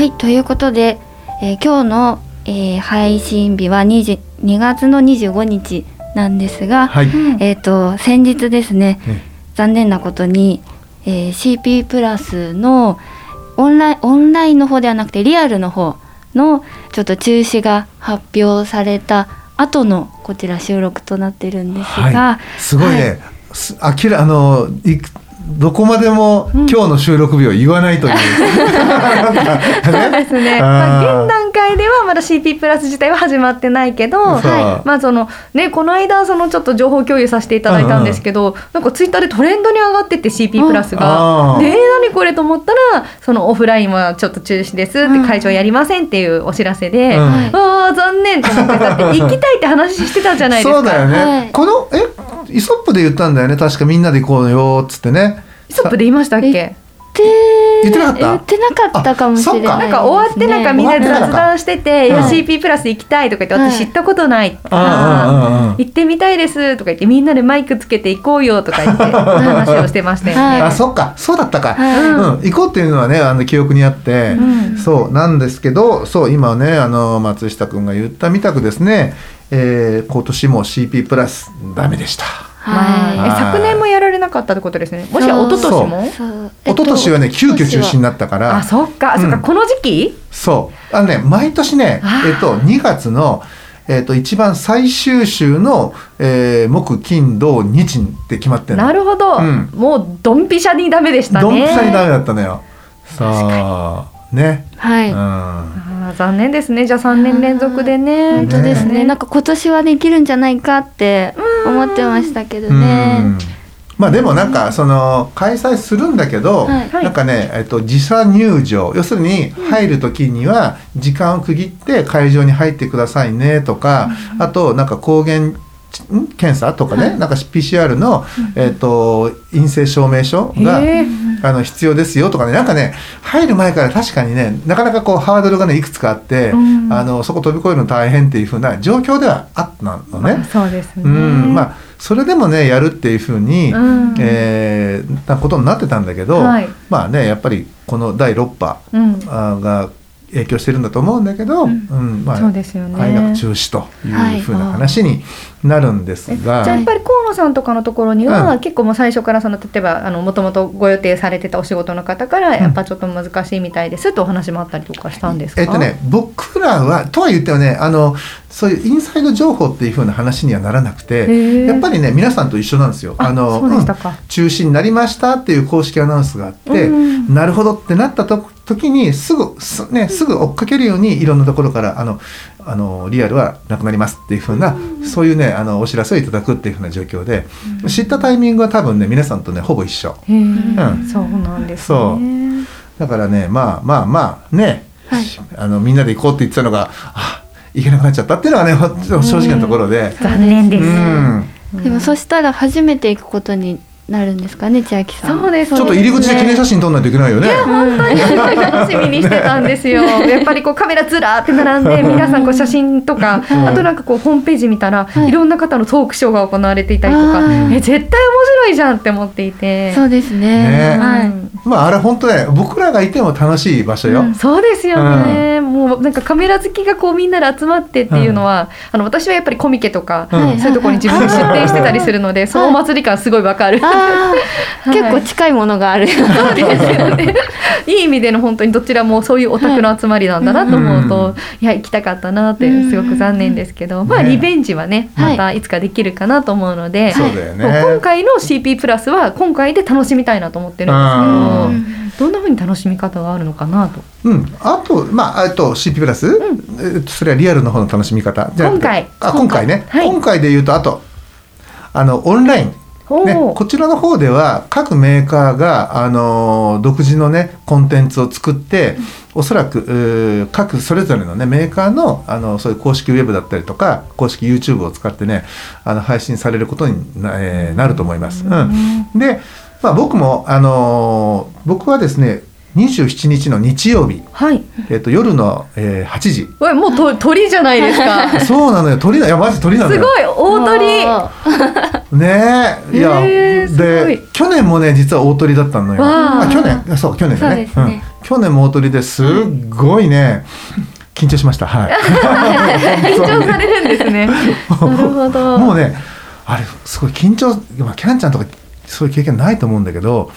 はいということで、えー今日の、えー配信日は20 2月の25日なんですが、はい、えっ、と先日ですねね残念なことに、えー CP プラスのオンラインオンラインの方ではなくてリアルの方のちょっと中止が発表された後のこちら収録となっているんですが、はい、すごいね、はい。す明らあのいくどこまでもうん。今日の収録日を言わないという、そうですね。まあ、現段階ではまだ CP プラス自体は始まってないけど、はい、まあそのねこの間そのちょっと情報共有させていただいたんですけど、なんかツイッターでトレンドに上がってって CP プラスあが、ー。でえー何これと思ったらそのオフラインはちょっと中止ですって会場やりませんっていうお知らせで、うん。ああ残念と思ってだって 行きたいって話してたじゃないですか。そうだよね、はい。このえイソップで言ったんだよね。確かみんなで行こうよっつってね。イソップで言いましたっけ？で言ってなかった？言ってなかったかもしれないなんか終わってなんかみんなで雑談してて「いやうん CP プラス行きたい」とか言ってはい。私知ったことないとか行ってみたいですとか言ってみんなでマイクつけて行こうよとか言って 話をしてましたよね。はい。あそっか。そうだったか、はい。うん、行こうっていうのはねあの記憶にあって、うん。そうなんですけどそう今ねあの松下君が言ったみたくですね、えー今年も CP プラスダメでした。はい。昨年もやられなかったってことですね。もしや一昨年も？そう。一昨年はね急遽中止にななったから。あ、そっか、うん。そっか、この時期？そう。あのね毎年ねえっと2月のえっと一番最終週の、えー木金土日って決まってるの。なるほど、うん。もうドンピシャにダメでしたね。ドンピシャにダメだったのよ。そうね、はい、うん。あー残念ですね。じゃあ三年連続でね。本当ですねね。なんか今年はできるんじゃないかって思ってましたけどね。うんまあでもなんかその開催するんだけど、はい。なんかね、えっと、時差入場。要するに入る時には時間を区切って会場に入ってくださいねとか、あとなんか抗原ん検査とかね、なんか PCR の、えっと、陰性証明書があの必要ですよとかねなんかね入る前から確かにねなかなかこうハードルがねいくつかあって、うん。あのそこ飛び越えるの大変っていう風な状況ではあったのね。まあそうですね。うん、まあそれでもねやるっていうふうに、うん。えーなことになってたんだけど、はい。まあねやっぱりこの第6波うん。影響してるんだと思うんだけど、うん。うん。まあそうですよね。中止というふうな話になるんですえが、じゃあやっぱり河野さんとかのところには、うん。結構もう最初からその例えばあのもともとご予定されてたお仕事の方からやっぱちょっと難しいみたいですとお話もあったりとかしたんですか、えっとね僕らはとは言ってもねあのそういうインサイド情報っていうふうな話にはならなくてやっぱりね皆さんと一緒なんですよ。あのそうん。中止になりましたっていう公式アナウンスがあって、うん。なるほどってなったと時にすぐす,、ね、すぐ追っかけるようにいろんなところからあのあのリアルはなくなりますっていうふうな、そういうねあのお知らせをいただくっていうふうな状況で、知ったタイミングは多分ね皆さんとねほぼ一緒。うん。そうなんですそねだからねまあまあまあね、はい。あのみんなで行こうって言ってたのがあ行けなくなっちゃったっていうのはね正直なところで。残念です、うん。でもそしたら初めて行くことになるんですかね千秋さん。そうですちょっと入り口で記念写真撮んないといけないよね。本当に楽しみにしてたんですよ。やっぱりこうカメラずらーって並んで皆さんこう写真とか、はいあとなんかこうホームページ見たら、はい。い、ろんな方のトークショーが行われていたりとかえ絶対面白いじゃんって思っていて。そうですね。ねはい、うんまああれ本当ね僕らがいても楽しい場所よ。うん。そうですよね、もうなんかカメラ好きがこうみんなで集まってっていうのは、あの私はやっぱりコミケとか、そういうところに自分で出店してたりするので、そのお祭り感すごいわかる。結構近いものがあるそうですよね。いい意味での本当にどちらもそういうオタクの集まりなんだなと思うと、うんいや行きたかったなってすごく残念ですけど、まあねリベンジはねはいまたいつかできるかなと思うので、そうだよもうね。今回の CP プラスは今回で楽しみたいなと思ってるんですけど、どんな風に楽しみ方があるのかなと。うん、あと、まあ、えっと、CP プラス、えっと、それはリアルの方の楽しみ方。じゃ今回あ、今回ね、はい今回で言うと、あと。あの、オンライン。ね、こちらの方では各メーカーが、あのー独自のねコンテンツを作っておそらく各それぞれのねメーカーのあのそういう公式ウェブだったりとか公式 YouTube を使ってねあの配信されることにな,、えーなると思います。うん、で、まあ、僕も、あのー僕はですね27日の日曜日、はい。えっと夜の、えー8時。おいもうと鳥じゃないですか。そうなのよ。鳥だ。いやマジ鳥なのよ。すごい。大鳥。あ ねえ。いや、へーで去年もね実は大鳥だったのよ。わああ去年。あそう去年だね。ね。うん、去年も大鳥ですっごいね緊張しました。はい。緊張されるんですね。なるほど。もうねあれすごい緊張、まあ、キャンちゃんとかそういう経験ないと思うんだけど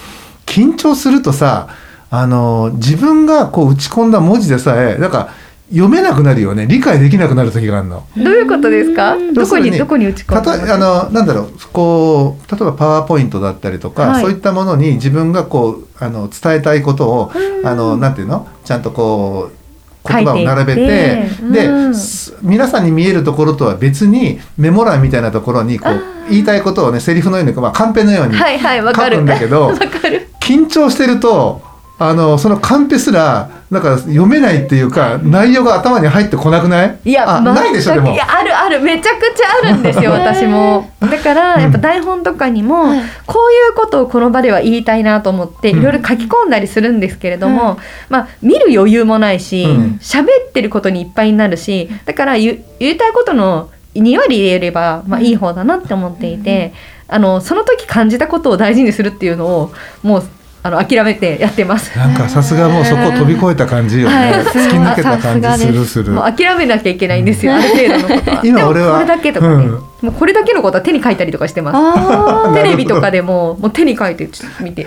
緊張するとさあの自分がこう打ち込んだ文字でさえなんか読めなくなるよね。理解できなくなる時があるの。どういうことですか？どこににどこに打ち込あのなんだろう。こう例えばパワーポイントだったりとか、はい。そういったものに自分がこうあの伝えたいことをあのなんていうの？ちゃんとこう言葉を並べてで、うん。す皆さんに見えるところとは別にメモ欄みたいなところにこう言いたいことをねセリフのように、まあ、カンペのようにはいはいわ書かる。くんだけど、わかる。緊張してるとあのそのカンペすらなんか読めないっていうか内容が頭に入ってこなくない？いや、あないでしょでも。いやあるある。めちゃくちゃあるんですよ 私も。だからやっぱ台本とかにも、はい。こういうことをこの場では言いたいなと思ってうん。いろいろ書き込んだりするんですけれども、まあ見る余裕もないしうん。喋、ってることにいっぱいになるしだから言言いたいことの2割言えれば、まあ、いい方だなって思っていて、あのその時感じたことを大事にするっていうのをもうあの諦めてやってます。なんかさすがもうそこを飛び越えた感じよね、はい突き抜けた感じさするする諦めなきゃいけないんですよ、ある程度のことは。今俺はこれだけとかね、うんもうこれだけのことは手に書いたりとかしてます。あテレビとかでももう手に書いてちょっと見て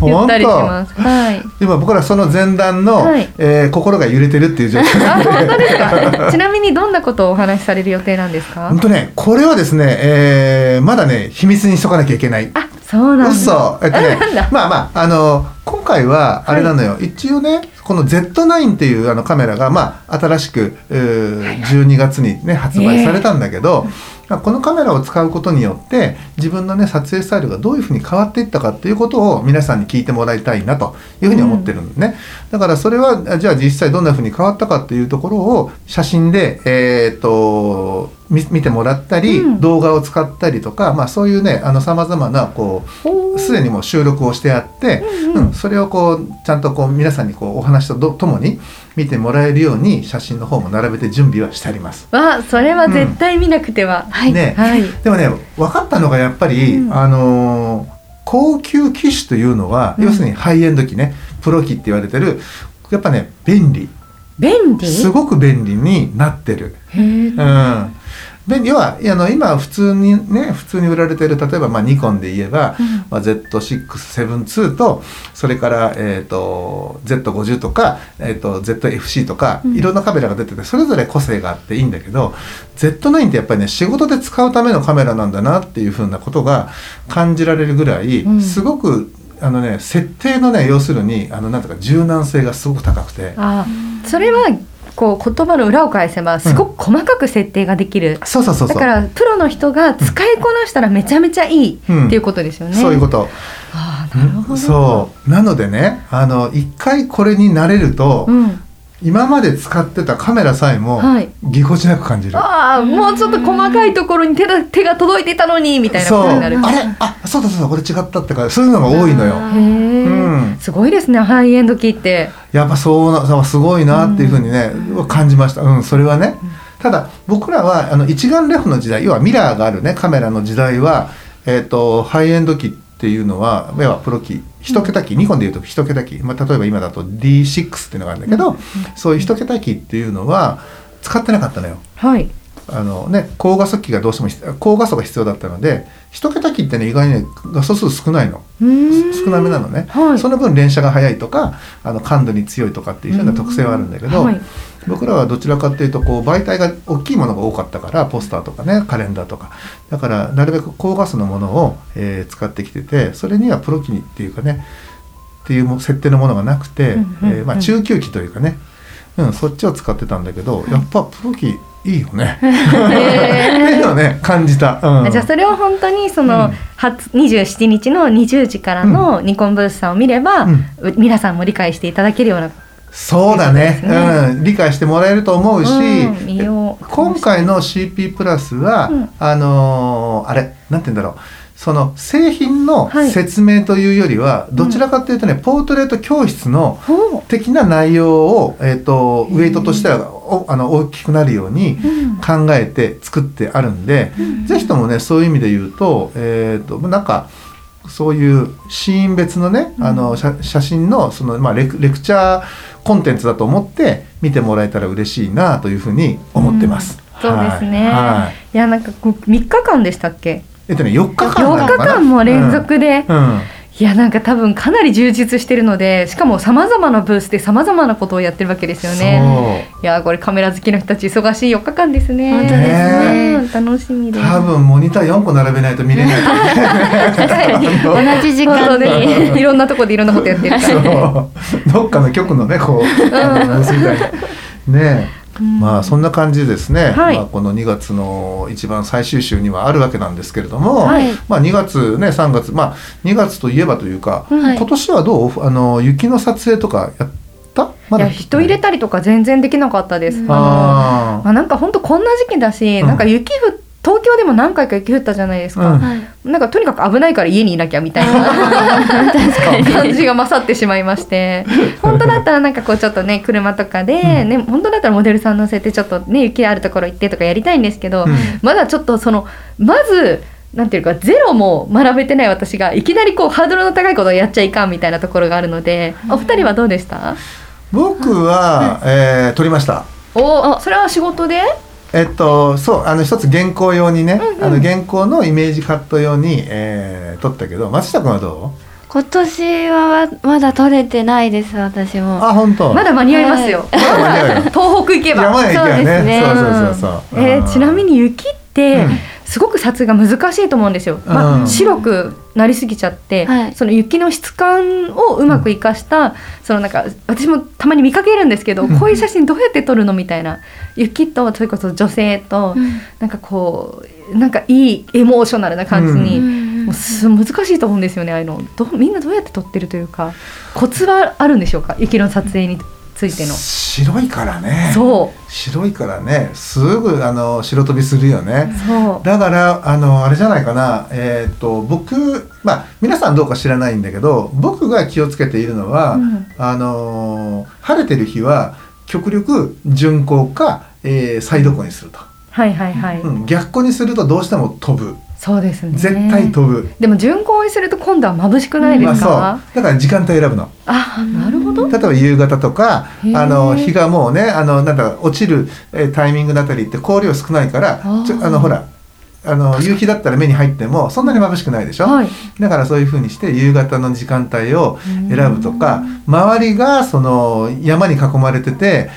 言本ったりし当ます。はい。今僕らその前段の、はいえー心が揺れてるっていう状況あ本当ですか？ちなみにどんなことをお話しされる予定なんですか？本。当ねこれはですね、えーまだね秘密にしとかなきゃいけないあ、そうなんだ。嘘。えっとねまあまああの今回はあれなのよ、一応ねこの Z9 っていうあのカメラがまあ新しくうー12月にね発売されたんだけど、まあこのカメラを使うことによって自分のね撮影スタイルがどういうふうに変わっていったかっていうことを皆さんに聞いてもらいたいなというふうに思ってるんでね、だからそれはあじゃあ実際どんなふうに変わったかっていうところを写真でえっ、と見見てもらったり、うん。動画を使ったりとか、まあ、そういうねあのさまざまなこうすでにもう収録をしてあって、うんうん。うんそれをこうちゃんとこう皆さんにこうお話とどともに見てもらえるように写真の方も並べて準備はしてあります。わ、それは絶対見なくては。はいねはい。でもね分かったのがやっぱり、うんあのー高級機種というのは、うん要するにハイエンド機ねプロ機って言われてるやっぱね便利便利？すごく便利になってる。うん便利はあの今普通にね普通に売られてる例えばまあニコンで言えば、まあ、Z672 とそれから、えー、と Z50 とか、えー、と ZFC とか、うん。いろんなカメラが出ててそれぞれ個性があっていいんだけど Z9 ってやっぱりね仕事で使うためのカメラなんだなっていうふうなことが感じられるぐらい、うん。すごくあのね設定のね要するにあのなんとか柔軟性がすごく高くて。あ、それはこう言葉の裏を返せばすごく細かく設定ができる。そうそうそうそうだからプロの人が使いこなしたらめちゃめちゃいいってうんいうことですよね。そういうこと。ああ、なるほど。そうなのでねあの一回これに慣れると、うん。今まで使ってたカメラさえもはい。ぎこちなく感じる。ああもうちょっと細かいところに手だ手が届いていたのにみたいなそうあことになるれ？あそうだそうだこれ違ったってかそういうのが多いのよ。あへえ、うん。すごいですねハイエンド機ってやっぱそうなすごいなっていうふうにね、感じました。うんそれはね。ただ僕らはあの一眼レフの時代要はミラーがあるねカメラの時代はえっ、とハイエンド機っていうのは要はプロ機一桁機、ニコンでいうと一桁機、まあ、例えば今だと D6 っていうのがあるんだけど、そういう一桁機っていうのは使ってなかったのよ。はいあのね、高画素機がどうしても必高画素が必要だったので一桁機ってね意外にね画素数少ないの。少なめなのね、はい。その分連写が早いとかあの感度に強いとかっていうような特性はあるんだけど、はい。僕らはどちらかっていうとこう媒体が大きいものが多かったからポスターとかねカレンダーとか。だからなるべく高画素のものを、えー使ってきててそれにはプロ機っていうかねっていうも設定のものがなくて、うんうんうん。えーまあ、中級機というかね、うん、そっちを使ってたんだけど、やっぱプロ機いいよね。っ て いうのをね感じた。うん、じゃあそれを本当にその、うん。初27日の20時からのニコンブースさんを見れば、うん。う皆さんも理解していただけるような。そうだね。ね。うん、理解してもらえると思うし、うん。今回の CP プラスは、うん。あのーあれなんて言うんだろうその製品のはい。説明というよりは、どちらかというとねポートレート教室の的な内容を、えー、とウェイトとしてはおあの大きくなるようにうん。考えて作ってあるんで、ぜひともねそういう意味で言うと,、えー、となんかそういうシーン別のね、あの写写真のその、まあ、レクレクチャーコンテンツだと思って見てもらえたら嬉しいなというふうに思ってます。そうですね、はい。はい。い、やなんかこう3日間でしたっけ？えっとね4日間な4日のかな？間も連続で、うん。うん。いやなんか多分かなり充実してるのでしかもさまざまなブースでさまざまなことをやってるわけですよね。いやこれカメラ好きの人たち忙しい4日間ですね。本当ですね。うん楽しみです。多分モニター4個並べないと見れない。同じ時間に。でいろんなとこでいろんなことやってるから。ねそう。どっかの局のねこうあのブースみたいなねえまあそんな感じですね、はい。まあ、この2月の一番最終週にはあるわけなんですけれども、はい。まあ、2月ね3月まあ2月といえばというか、はい。今年はどう？あの雪の撮影とかやった？まいや人入れたりとか全然できなかったです。うん。あまあ、なんか本当こんな時期だし、うん。なんか雪降っ東京でも何回か雪降ったじゃないですか、うん。はい。なんかとにかく危ないから家にいなきゃみたいな。感じが勝ってしまいまして。本当だったらなんかこうちょっとね車とかで、うん。ね本当だったらモデルさん乗せてちょっとね雪あるところ行ってとかやりたいんですけど、うん。まだちょっとそのまずなんていうかゼロも学べてない。私がいきなりこうハードルの高いことをやっちゃいかんみたいなところがあるので、お二人はどうでした？僕は、えー撮りました。おそれは仕事で？えっとそうあの一つ原稿用にね、うんうん。あの原稿のイメージカット用に、えー撮ったけど松下君はど今年はまだ取れてないです私うも。あ本当？まだ間に合いますよ、まだ間に合うよ。東北行けば。山へ行けばそうですね。ねそうそうそうそう、えーちなみに雪って、うんすごく撮影が難しいと思うんですよ、まあうん白くなりすぎちゃって、はい。その雪の質感をうまく生かした、そのなんか私もたまに見かけるんですけど、うん。こういう写真どうやって撮るのみたいな雪とそれこそ女性と、うん。なんかこうなんかいいエモーショナルな感じに、うん。もうす難しいと思うんですよねああいうの。どうみんなどうやって撮ってるというかコツはあるんでしょうか？雪の撮影についての。白いからね。そう。白いからね。すぐあの白飛びするよね。そう。だからあのあれじゃないかな。えっ、と僕まあ皆さんどうか知らないんだけど僕が気をつけているのは、うん。あの晴れてる日は極力順光か、えーサイド光にすると、はいはいはい、うん、逆光にするとどうしても飛ぶそうですね。絶対飛ぶ、でも順光にすると今度は眩しくないですか、まあ、そう。だから時間帯選ぶの。あなるほど。例えば夕方とかあの日がもうねあのなんだ落ちる、えータイミングだったりって光量少ないからあのほらあの夕日だったら目に入ってもそんなに眩しくないでしょ、はい。だからそういうふうにして夕方の時間帯を選ぶとか周りがその山に囲まれてて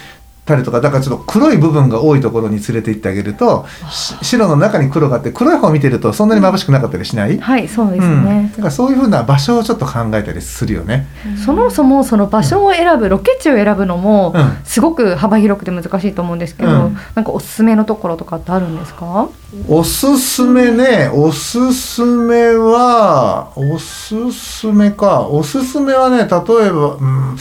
たりとかだからちょっと黒い部分が多いところに連れて行ってあげるとし白の中に黒があって黒い方を見てるとそんなに眩しくなかったりしない、はいそうですうん、ねだ、からそういうふうな場所をちょっと考えたりするよね。そもそもその場所を選ぶロケ地を選ぶのもうん。すごく幅広くて難しいと思うんですけど、うん。なんかおすすめのところとかってあるんですか？おすすめね、おすすめは、おすすめか、おすすめはね、例えば、うん、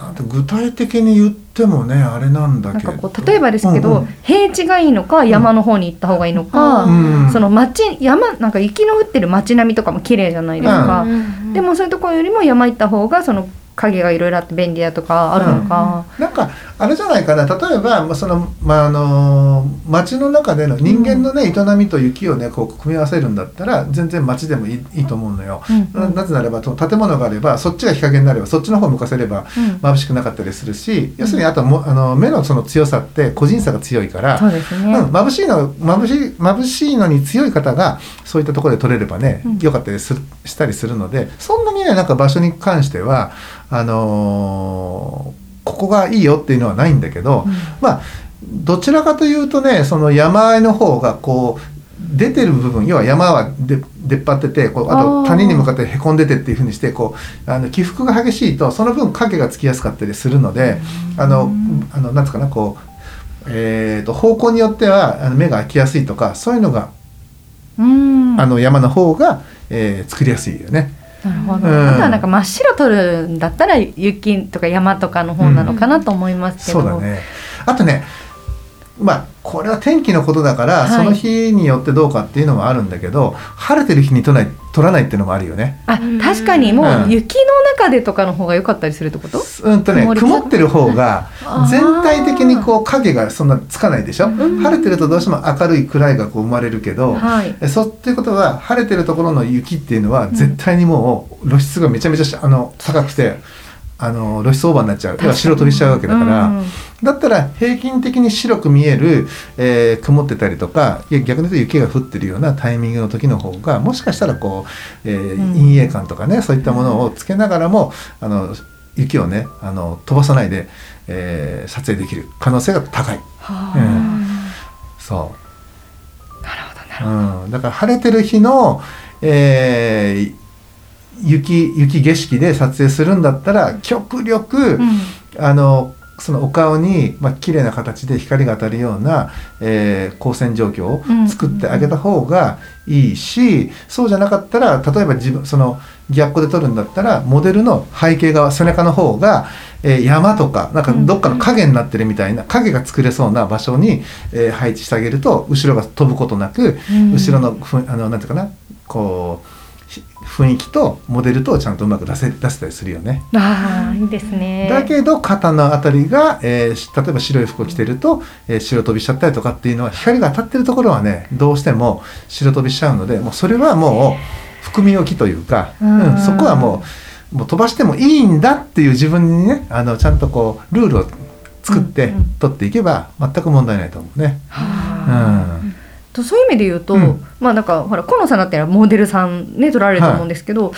なんて具体的に言ってもねあれなんだなんけどかこう例えばですけど、うんうん。平地がいいのか山の方に行った方がいいのか、うん。その町山なんか雪の降ってる街並みとかも綺麗じゃないですか、でもそういうところよりも山行った方がその影がいろいろあって便利だとかあるのか、なんかあれじゃないかな。例えばまあその、まあ、あの街の中での人間のね、営みと雪をねこう組み合わせるんだったら全然街でもいいいいと思うのよ。うんうん。なぜならばその建物があればそっちが日陰になればそっちの方向かせればうん。眩しくなかったりするし、要するにあともあの目のその強さって個人差が強いから、そうですね、うん、眩しいの眩しい眩しいのに強い方がそういったところで取れればね、うん。良かったりするしたりするのでそんなにねなんか場所に関してはあのーここがいいよっていうのはないんだけど、うん。まあどちらかというとねその山あいの方がこう出てる部分要は山はで出っ張っててこうああとー。谷に向かってへこんでてっていうふうにしてこうあの起伏が激しいとその分影がつきやすかったりするので、あのあのなんつうかなこう、えー、と方向によってはあの目が開きやすいとかそういうのが、うん。あの山の方が、えー作りやすいよね。なるほど、うん。あとはなんか真っ白撮るんだったら雪とか山とかの方なのかなと思いますけど、そうだね。あとねまあこれは天気のことだから、はい。その日によってどうかっていうのもあるんだけど晴れてる日に撮らない撮らないっていうのもあるよね。あ確かにもううん。雪の中でとかの方が良かったりするってこと、うんとね曇ってる方が全体的にこう影がそんなつかないでしょ、ん。晴れてるとどうしても明るい暗いがこう生まれるけど、はい。えそうっていうことは晴れてるところの雪っていうのは絶対にもう露出がめちゃめちゃしあの高くてあの露出オーバーになっちゃう。要は白飛びしちゃうわけだから、うん。だったら平均的に白く見える、えー曇ってたりとか逆に言うと雪が降ってるようなタイミングの時の方がもしかしたらこう、えーうん。陰影感とかねそういったものをつけながらもあの雪をねあの飛ばさないで、えー撮影できる。可能性が高い。はうん。そう。なるほどなるほど。うん、だから晴れてる日の、えー雪雪景色で撮影するんだったら極力、あのそのお顔に、まあ綺麗な形で光が当たるような、えー光線状況を作ってあげた方がいいし、そうじゃなかったら例えば自分その逆光で撮るんだったらモデルの背景側背中の方が、えー山とかなんかどっかの影になってるみたいな影が作れそうな場所に、えー配置してあげると後ろが飛ぶことなく、うん。後ろのふあのなんていうかなこうひ雰囲気とモデルとちゃんとうまく出せ出せたりするよね。ああいいですね。だけど肩のあたりが、えーし例えば白い服を着てると、えー白飛びしちゃったりとかっていうのは光が当たってるところはねどうしても白飛びしちゃうのでもうそれはもう含み置きというか、うん。うんそこはもうもう飛ばしてもいいんだっていう自分にねあのちゃんとこうルールを作ってうんうん。取っていけば全く問題ないと思うね。はあ。うんとそういう意味で言うと、うん。まあなんかほら河野さんだったらモデルさんね撮られると思うんですけど、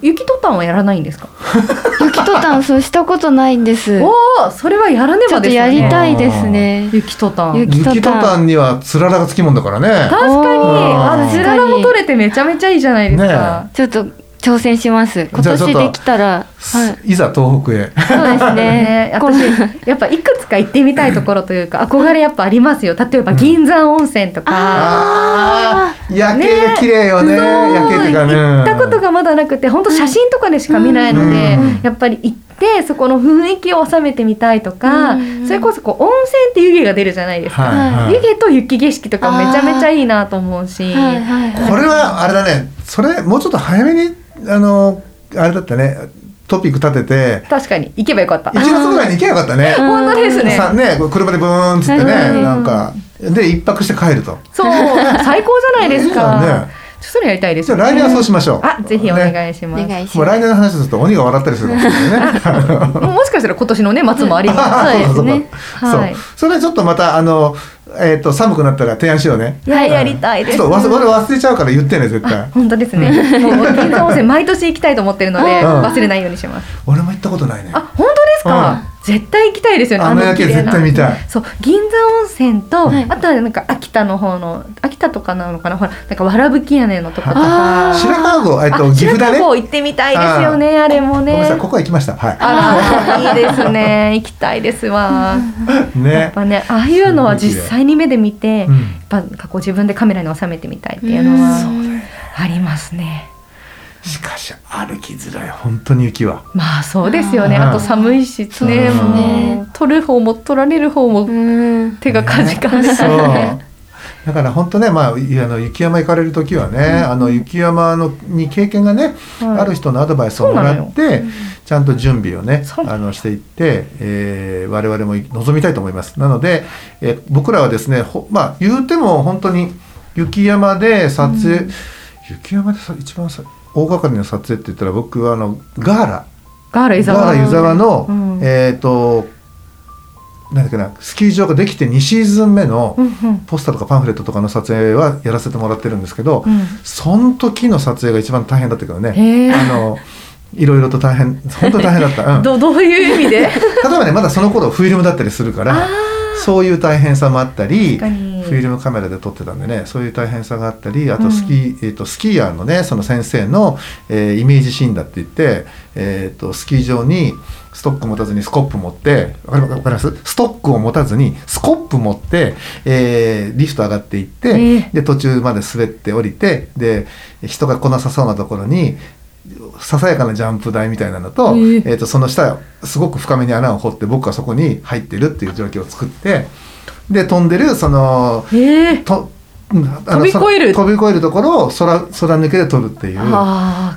雪とたんはやらないんですか、雪とたんそうしたことないんです。おおそれはやらねちょっとばですよね。やりたいですね。雪とたん。雪雪とたんにはつららがつきもんだからね。確かに。あつららも取れてめちゃめちゃいいじゃないですか、ちょっと挑戦します。今年できたらはい。いざ東北へ。そうですね。私やっぱいくつか行ってみたいところというか 憧れやっぱありますよ。例えば銀山温泉とか、ああ、夜ね景綺麗よね。夜景っていうかね。行ったことがまだなくて本当写真とかでしか見ないので、うん。やっぱり行ってそこの雰囲気を収めてみたいとか、うん。それこそこう温泉って湯気が出るじゃないですか、はいはい。湯気と雪景色とかめちゃめちゃいいなと思うし、はいはいはい。これはあれだね。それもうちょっと早めにあのあれだったね。トピック立てて。確かに。行けばよかった。1月ぐらいに行けばよかったね。本当ですね。さね、車でブーンっつってね、うん。なんか。で一泊して帰ると。そう。最高じゃないですか。ねそれやりたいですじゃあ来年はそうしましょう。あぜひおね願いします、お願いしもう来年の話すると鬼が笑ったりするかもしれないね。もしかしたら今年のね末もあります。そうですね。そう。はい。それちょっとまたあのえっと寒くなったら提案しようね。いややりたいです。ちょっと忘れ忘れちゃうから言ってね絶対。本当ですね。もう銀座温泉毎年行きたいと思ってるのでうん忘れないようにします俺も行ったことないね。あ本当ですか、絶対行きたいですよねあの夜景。絶対見たい。そう銀座温泉と、はい。あとはなんか秋田の方の秋田とかなのかなほらなんかわらぶき屋根のとことあか白川郷えっとあ岐阜だね。白川郷行ってみたいですよねあれもね。ここは行きました。はい。あらいいですね。行きたいですわ。やっね。ぱねああいうのは実際に目で見て、うん。やっぱこう自分でカメラに収めてみたいっていうのはありますねしかし歩きづらい。本当に雪は。まあそうですよね。あと寒いしね。ね。もう取る方も取られる方もうん。手がかじかんでそう。ね だから本当ね、まあ、いあの雪山行かれる時はね、あの雪山のに経験がね、はい。ある人のアドバイスをもらってちゃんと準備をねあのしていって、えー我々も臨みたいと思います。なので、えー僕らはですねほまあ言うても本当に雪山で撮影、雪山でさ一番さ大掛かりな撮影って言ったら僕はあのガーラ。ガーラ湯沢。の、うん。えっ、となんだっけなスキー場ができて2シーズン目の、ポスターとかパンフレットとかの撮影はやらせてもらってるんですけど、うん。その時の撮影が一番大変だったけどねあのいろいろと大変本当に大変だった、うん、例ど どういう意味で？えばねまだその頃フィルムだったりするからそういう大変さもあったりフィルムカメラで撮ってたんでねそういう大変さがあったりあとスキー、えー、とスキーヤーのねその先生の、えーイメージシーンだって言って、えー、とスキー場にストック持たずにスコップ持ってわかります？ストックを持たずにスコップ持って、えーリフト上がっていって、えー。で途中まで滑って降りてで人が来なさそうなところにささやかなジャンプ台みたいなのと,、えー。えーとその下すごく深めに穴を掘って僕はそこに入ってるっていう状況を作ってで飛んでるそのええと飛び越える。そ飛び越えるところを空空抜けで撮るっていう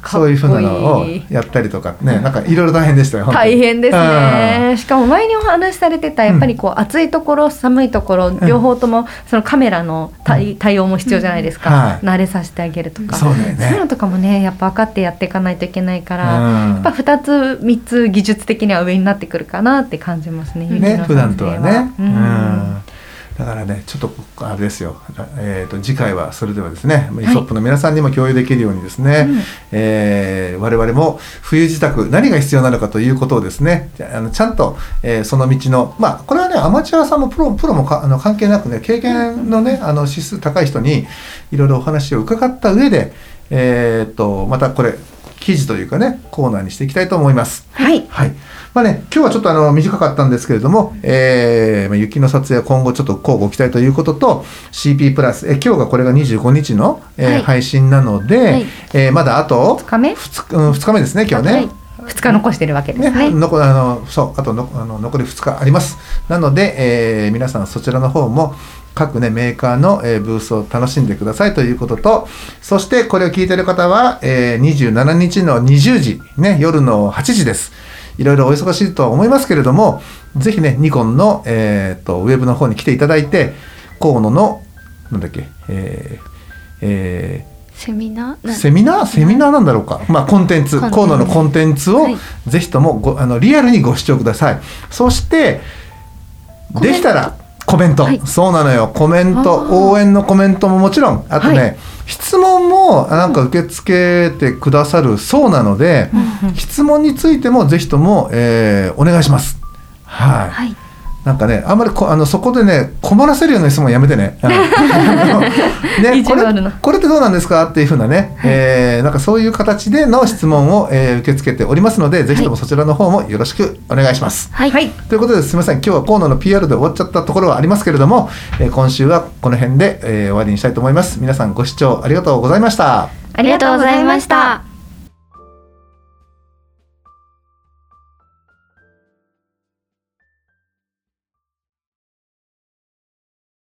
そういうふうなのをやったりとかねなんかいろいろ大変でしたよ大変ですね。しかも前にお話しされてたやっぱりこう暑いところ寒いところ両方ともそのカメラの対対応も必要じゃないですか、はい。慣れさせてあげるとか。そうね。そういうのとかもねやっぱ分かってやっていかないといけないから、うん。やっぱ2つ3つ技術的には上になってくるかなって感じますねね普段とはね、ううんんだからねちょっとあれですよ、えー、と次回はそれではですね、イソップの皆さんにも共有できるようにですね、うん。えー我々も冬支度何が必要なのかということをですねああのちゃんと、えーその道のまあこれはねアマチュアさんもプロプロもかあの関係なくね経験のねあの指数高い人にいろいろお話を伺った上で、えー、とまたこれ記事というかねコーナーにしていきたいと思います。はい。はい。まあね、今日はちょっとあの短かったんですけれども、えーまあ雪の撮影は今後ちょっと交互期待ということと、CP プラス、え今日がこれが25日の、えーはい。配信なので、はい。えーまだあと2日目？2日,、うん、2日目ですね、今日ね。はい。2日残してるわけですね。ね、残あのそうあとのあの残り2日あります。なので、えー皆さんそちらの方も各、ね、メーカーの、えーブースを楽しんでくださいということとそしてこれを聞いている方は、えー27日の20時、ね、夜の8時ですいろいろお忙しいとは思いますけれどもぜひねニコンの、えーとウェブの方に来ていただいて河野のなんだっけえーえーセミナー？なセミナー？セミナーなんだろうか、まあ、コンテンツ河野のコンテンツをはい。ぜひともごあのリアルにご視聴ください。そしてできたらコメント、はい。そうなのよ。コメンあトー。応援のコメントももちろん。あとね、はい質問もなんか受け付けてくださるそうなので、質問についてもぜひとも、えーお願いします。はい、はいなんかね、あんまりこあのそこでね困らせるような質問やめてね。あの ねこれこれってどうなんですかっていうふうなね、えーなんかそういう形での質問を、えー受け付けておりますので、ぜひともそちらの方もよろしくお願いします。はい、はい。ということですみません。今日は河野の PR で終わっちゃったところはありますけれども、えー今週はこの辺で、えー終わりにしたいと思います。皆さんご視聴ありがとうございました。あありがとうございました